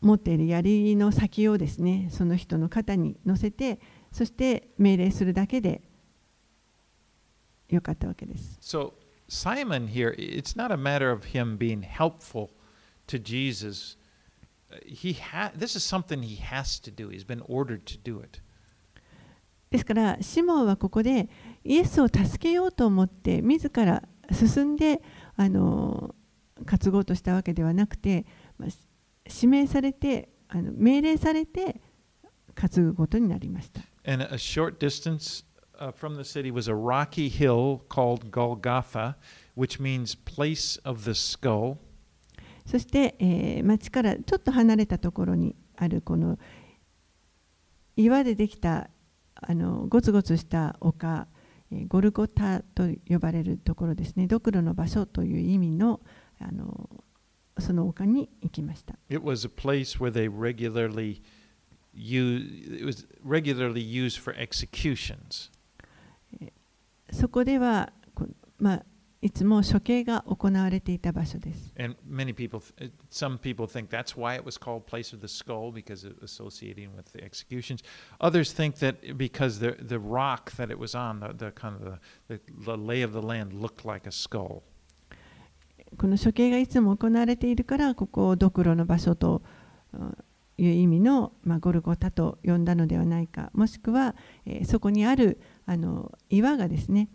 持っている槍の先をですね、その人の肩に乗せて、そして命令するだけでよかったわけです。So, Simon here, it's not a matter of him being helpful to Jesus. Uh, He ha- this is something he has to do. He's been ordered to do it. ですからシモンはここでイエスを助けようと思って自ら進んであの担ごうとしたわけではなくて、まあ、し指名されてあの命令されて担ぐことになりました。And a short distance uh, from the city was a rocky hill called Golgotha, which means place of the skull. そして、えー町からちょっと離れたところにあるこの岩でできたあのゴツゴツした丘、えーゴルゴタと呼ばれるところですねドクロの場所という意味のあのその丘に行きました It was a place where they regularly use, it was regularly used for executions. そこではこまあ、いつも処刑が行われていた場所です And many people, some people think that's why it was called place of the skull because it was associating with the executions. Others think that because the the rock that it was on, the, the kind of the, the, lay of the land looked like a skull. この処刑がいつも行われているからここをドクロの場所とうんいう意味の、まあ、ゴルゴタと呼んだのではないかもしくは、えーそこにあるあの岩がですね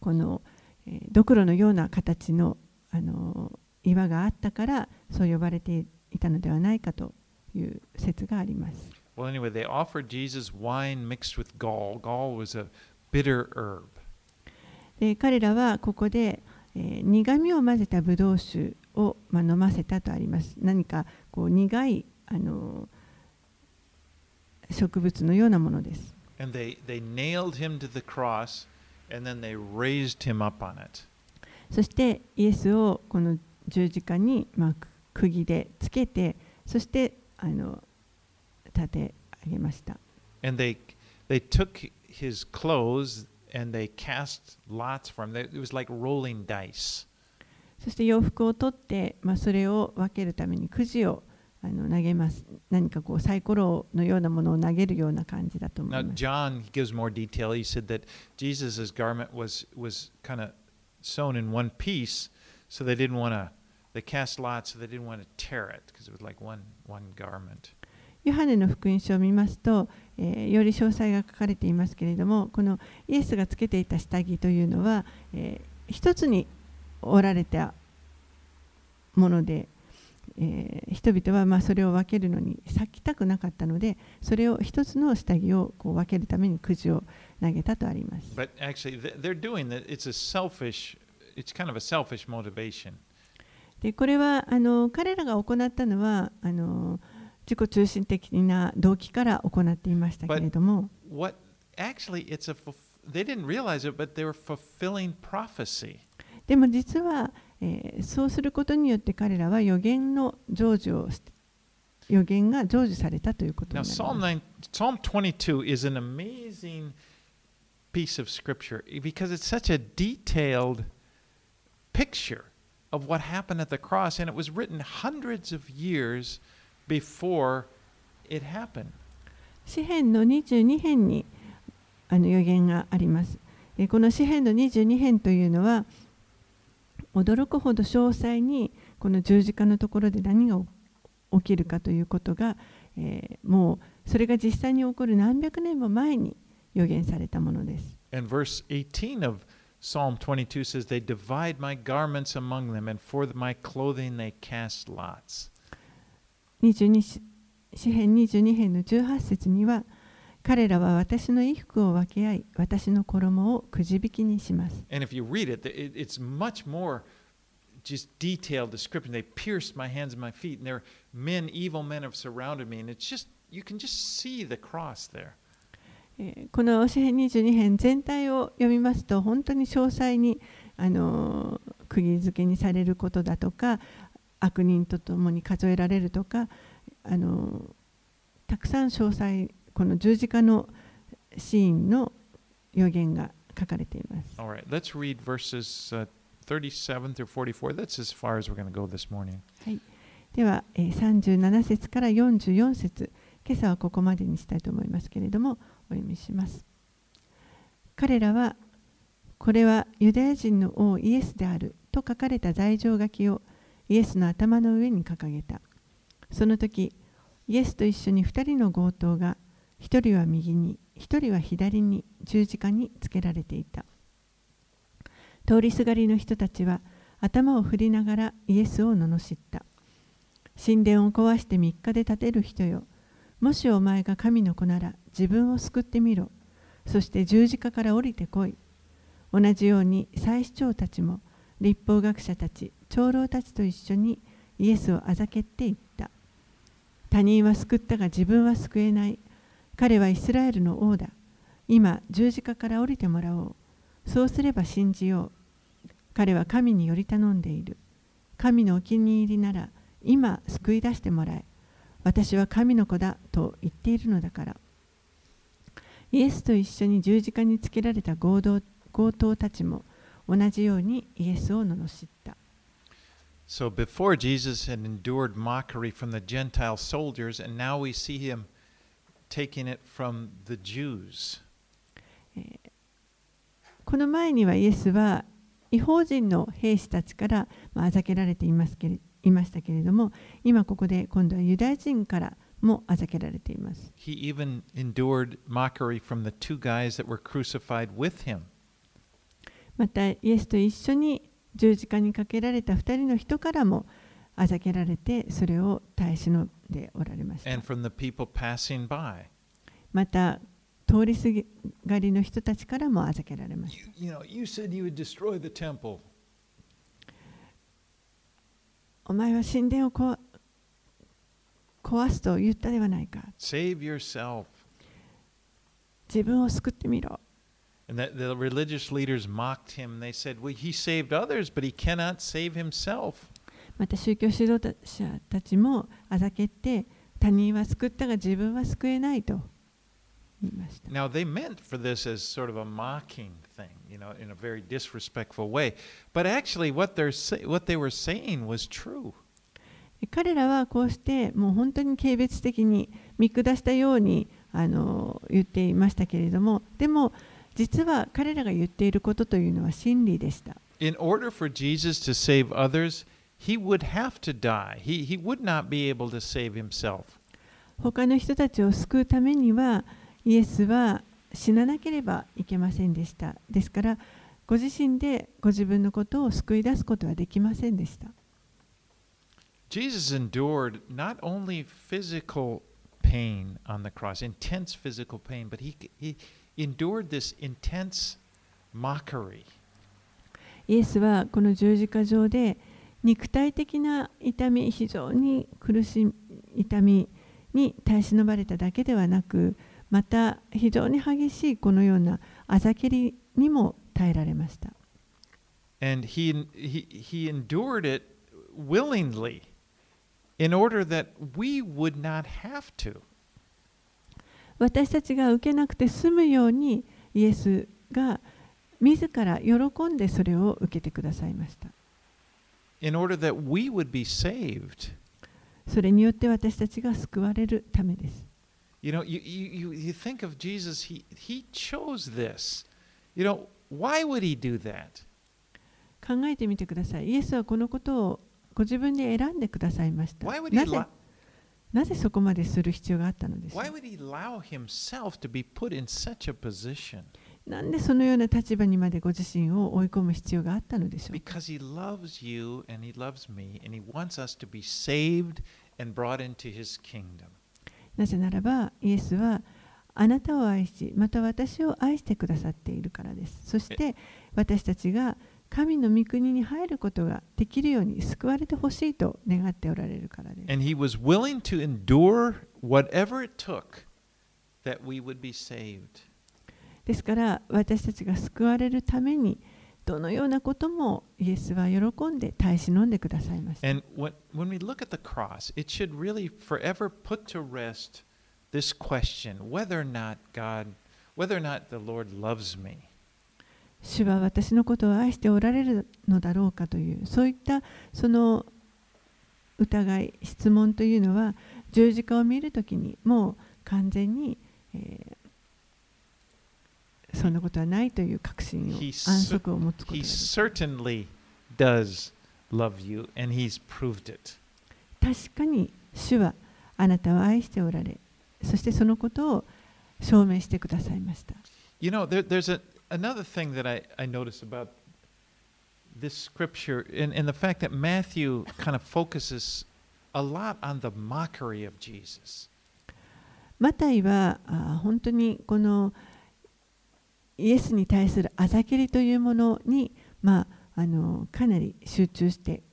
この、えードクロのような形のあの岩があったからそう呼ばれていたのではないかという説があります。Well, anyway, they offered Jesus wine mixed with gall. Gall was a bitter herb. で彼らはここで、え、苦味を混ぜたブドウ酒を、ま、飲ませたとあります。何かこう苦い、あの、植物のようなものです。そしてイエスをこの十字架に、ま、釘でつけて、そしてあの立て上げました。and they cast lots for him. They- It was like rolling dice. そして洋服を取って、まあ、それを分けるためにくじをあの投げます何かこうサイコロのようなものを投げるような感じだと思 Now, います John he gives more detail. He said that Jesus' garment was, was kind of sewn in one piece, so they didn't want to, they cast lots, so they didn't want to tear it because it was like one, one garment. ヨハネの福音書を見ますと、えーより詳細が書かれていますけれどもこのイエスがつけていた下着というのは、えー一つに折られたもので、えー人々はまあそれを分けるのに避きたくなかったのでそれを一つの下着をこう分けるためにくじを投げたとあります。But actually, th- they're doing that. It's a selfish, it's kind of a selfish motivation. でこれはあの彼らが行ったのはあの自己中心的な動機から行っていましたけれども。What actually, it's a, fulf- they didn't realize it, but they were fulfilling prophecy. でも実は、えーそうすることによって彼らは予言の成就をし予言が成就されたということに Now, なります Psalm 9, Psalm 22 is an amazing piece of scripture because it's such a detailed picture of what happened at the cross, and it was written hundreds of years before it happened. 詩編の22編にあの予言があります。でこの詩編の22編というのは驚くほど詳細にこの十字架のところで何が起きるかということが、えーもうそれが実際に起こる何百年も前に予言されたものです。And verse 18 of Psalm 22 says, They divide my garments among them, and for my clothing they cast lots. 22し詩編22編の18節には彼らは私の衣服を分け合い私の衣をくじ引きにします And if you read it, it it's much more just detailed description. They pierced my hands and my feet, and their men, evil men, have surrounded me. And it's just, you can just see the cross there. えーこの詩編22編全体を読みますと本当に詳細にあのー釘付けにされることだとか悪人と共に数えられるとかあのーたくさん詳細この十字架のシーンの予言が書かれています。All right, let's read verses uh, 37 through 44. That's as far as we're going to go this morning. では、えー37節から44節今朝はここまでにしたいと思いますけれどもお読みします彼らはこれはユダヤ人の王イエスであると書かれた罪状書きをイエスの頭の上に掲げた。その時イエスと一緒に2人の強盗が1人は右に1人は左に十字架につけられていた。通りすがりの人たちは頭を振りながらイエスを罵った。神殿を壊して3日で建てる人よ。もしお前が神の子なら自分を救ってみろ。そして十字架から降りてこい。同じように祭司長たちも立法学者たち長老たちと一緒にイエスをあざけって言った。他人は救ったが自分は救えない。彼はイスラエルの王だ。今十字架から降りてもらおう。そうすれば信じよう。彼は神により頼んでいる。神のお気に入りなら今救い出してもらえ。私は神の子だ。と言っているのだから。イエスと一緒に十字架につけられた強盗強盗たちも同じようにイエスを罵った。So before Jesus had endured mockery from the Gentile soldiers, and now we see him taking it from the Jews. この前にはイエスは違法人の兵士たちからまああざけられていますけれいましたけれども今ここで今度はユダヤ人からもあざけられています。He even endured mockery from the two guys that were crucified with him. またイエスと一緒に十字架にかけられた2人の人からもあざけられてそれを耐え忍んでおられました and from the people passing by. また通りすがりの人たちからもあざけられました You, you know, you said you would destroy the temple. お前は神殿をこ壊すと言ったではないか Save yourself. 自分を救ってみろ And that the religious leaders mocked him. They said, Well, he saved others, but he cannot save himself. また宗教指導者たちもあざけて他人は救ったが自分は救えないと言いました Now, they meant for this as sort of a mocking thing, you know, in a very disrespectful way. But actually, what, they're say- what they were saying was true. 彼らはこうしてもう本当に軽蔑的に見下したようにあの言っていましたけれどもでも 実は彼らが言っていることというのは真理でした In order for Jesus to save others, he would have to die. He, he would not be able to save himself. 他の人たちを救うためにはイエスは死ななければいけませんでしたですからご自身でご自分のことを救い出すことはできませんでした Jesus endured not only physical pain on the cross, intense physical pain, but he, he endured this intense mockery. イエスはこの十字架上で肉体的な痛み非常に苦しい痛みに耐え忍ばれただけではなくまた非常に激しいこのようなあざけりにも耐えられました And he, he, he endured it willingly in order that we would not have to. 私たちが受けなくて済むようにイエスが自ら喜んでそれを受けてくださいました In order that we would be saved. それによって私たちが救われるためです You know, you, you, you, think of Jesus, he, he chose this. You know, why would he do that? 考えてみてくださいイエスはこのことをご自分で選んでくださいました Why would he なぜなぜそこまでする必要があったのです？かなんでそのような立場にまでご自身を追い込む必要があったのでしょうか？なぜならば、イエスはあなたを愛し、また私を愛してくださっているからです。そして私たちが、神の御国に入ることができるように救われてほしいと願っておられるからです。ですから私たちが救われるためにどのようなこともイエスは喜んで耐え飲んでくださいました。主は私のことを愛しておられるのだろうかというそういったその疑い質問というのは十字架を見るときにもう完全に、えーそんなことはないという確信を He 安息を持つことできる certainly does love you, and He's proved it. 確かに主はあなたを愛しておられそしてそのことを証明してくださいました You know, there, there's a, another thing that I, I notice about this scripture, and, and the fact that Matthew kind of focuses a lot on the mockery of Jesus. マタイはあ本当にこのイエスに対するあざけりというものに、まあ、あのかなり集中して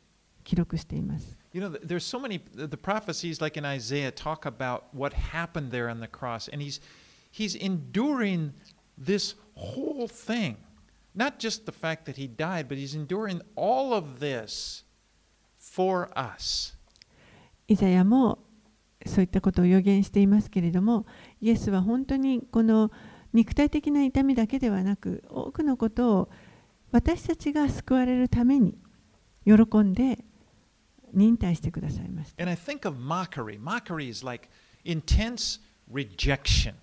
記録しています。 You know, th- there's so many, the the prophecies like in Isaiah talk about what happened there on the cross, and he's, he's enduring this whole thing. Not just the fact that he died, but he's enduring all of this for us. イザヤもそういったことを予言していますけれども、イエスは本当にこの肉体的な痛みだけではなく、多くのことを私たちが救われるために喜んで忍耐してくださいました。And I think of mockery. Mockery is like intense rejection.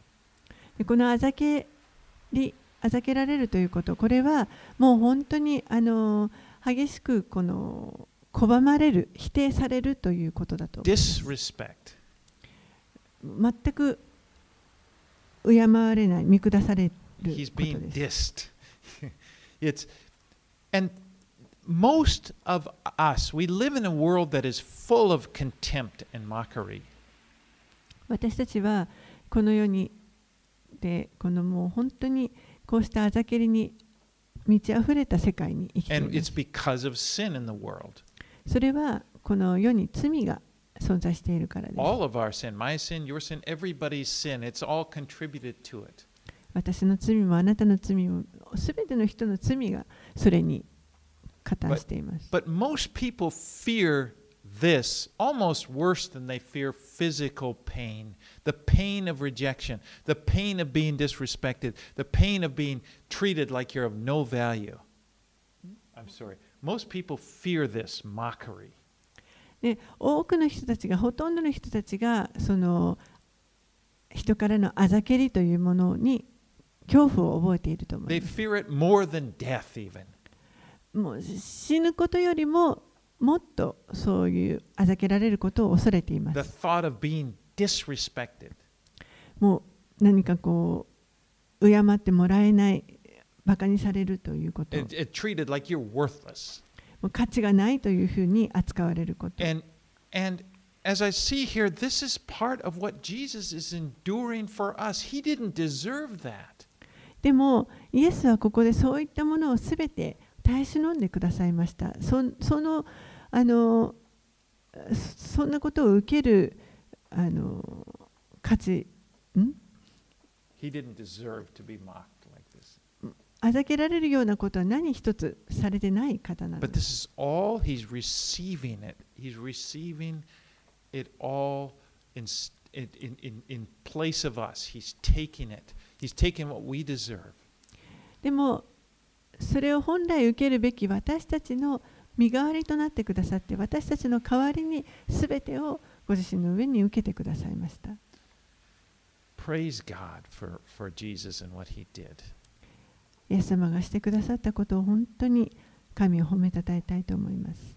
でこのあざけりあざけられるということこれはもう本当にあの激しくこの拒まれる否定されるということだと全く。敬われない、見下される is full of contempt 私たちはこのようにてこのもう本当にこうしたあざけりに満ち溢れた世界に生きているそれはこの世に罪が存在しているからです。Sin, sin, sin, 私の罪もあなたの罪もすべての人の罪がそれに加担しています。But, but this almost worse than they fear physical pain the pain of rejection, the pain of being disrespected, the pain of being treated like you're of no value. I'm sorry. Most people fear this mockery. で多くの人たちがほとんどの人たちがその人からのあざけりというものに恐怖を覚えていると思い They ます。 fear it more than death, even. もう死ぬことよりも もっとそういうあざけられることを恐れていま The す。thought of being disrespected. もう何かこう敬ってもらえないバカにされるということ It, it treated like you're worthless. もう価値がないというふうに扱われること And and as I see here, this is part of what Jesus is enduring for us. He didn't deserve that. でもイエスはここでそういったものをすべて耐え忍んでくださいましたそそのあのそんなことを受けるあの価値ん？He didn't deserve to be mocked like this. あざけられるようなことは何一つされてない方なんです。でも、それを本来受けるべき私たちの身代わりとなってくださって私たちの代わりに全てをご自身の上に受けてくださいました Praise God for, for Jesus and what he did. イエス様がしてくださったことを本当に神を褒めたたえたいと思います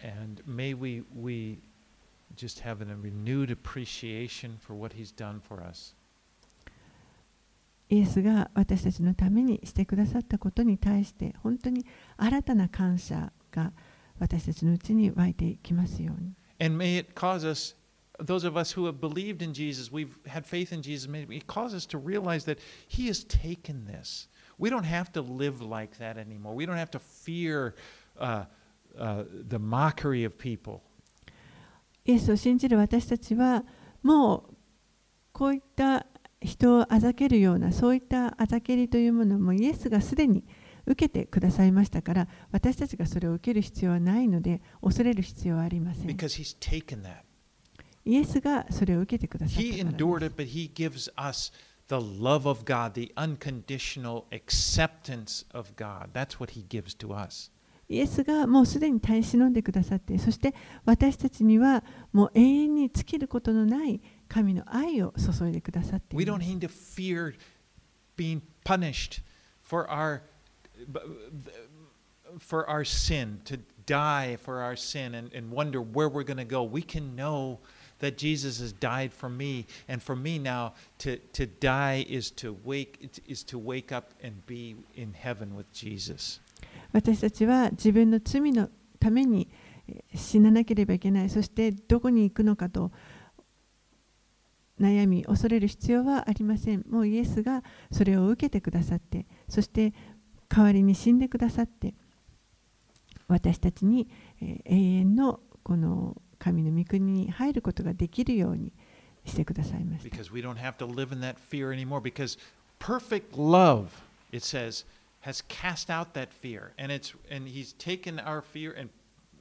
And may we we just have a renewed appreciation for what he's done for us. イエスが私たちのためにしてくださったことに対して本当に新たな感謝が私たちのうちに湧いてきますように。And may it cause us, those of us who have believed in Jesus, we've had faith in Jesus, may it cause us to realize that He has taken this. We don't have to live like that anymore. We don't have to fear uh, uh, the mockery of people. イエスを信じる私たちはもうこういった人をあざけるようなそういったあざけりというものもイエスがすでに受けてくださいましたから私たちがそれを受ける必要はないので恐れる必要はありません Because He's taken that. イエスがそれを受けてくださった He から endured で it, but He gives us the love of God, the unconditional acceptance of God. That's what He gives to us. イエスがもうすでに耐え忍んでくださってそして私たちにはもう永遠に尽きることのない神の愛を注いでくださってい We ま don't す need to fear being punished for our for our sin, to die for our sin and, and wonder where we're going to go. We can know that Jesus has died for me, and for me now to, to die is to wake is to wake up and be in heaven with Jesus. 私たちは自分の罪のためにえー死ななければいけないそしてどこに行くのかと悩み、恐れる必要はありません。もうイエスがそれを受けてくださって、そして代わりに死んでくださって、私たちに永遠のこの神の御国に入ることができるようにしてくださいます。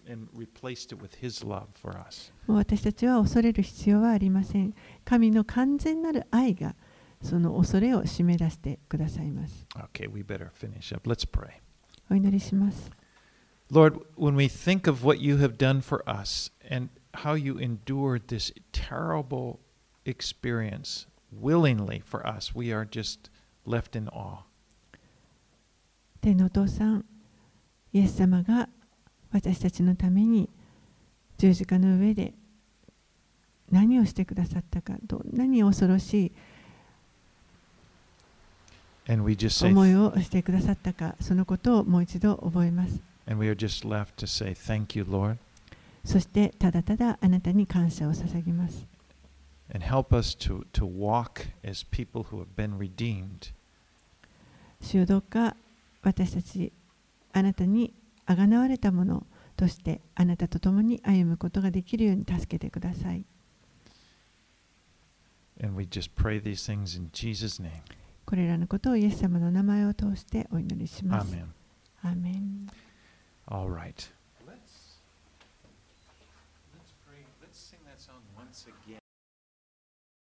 and replaced it with his love for us もう私たちは恐れる必要はありません神の完全なる愛がその恐れを締め出してくださいます okay we better finish up let's pray お祈りします lord when we think of what you have done for us and how you endured this terrible experience willingly for us we are just left in awe 天のお父さん、イエス様が 私たちのために十字架の上で何をしてくださったかどんなに恐ろしい思いをしてくださったかそのことをもう一度覚えます。そしてただただあなたに感謝を捧げます。And help us to, to walk as people か私たちあなたにあがなわれたものとしてあなたと共に歩むことができるように助けてください。and we just pray these things in jesus name これらのことをイエス様の名前を通してお祈りします。amen アーメン all right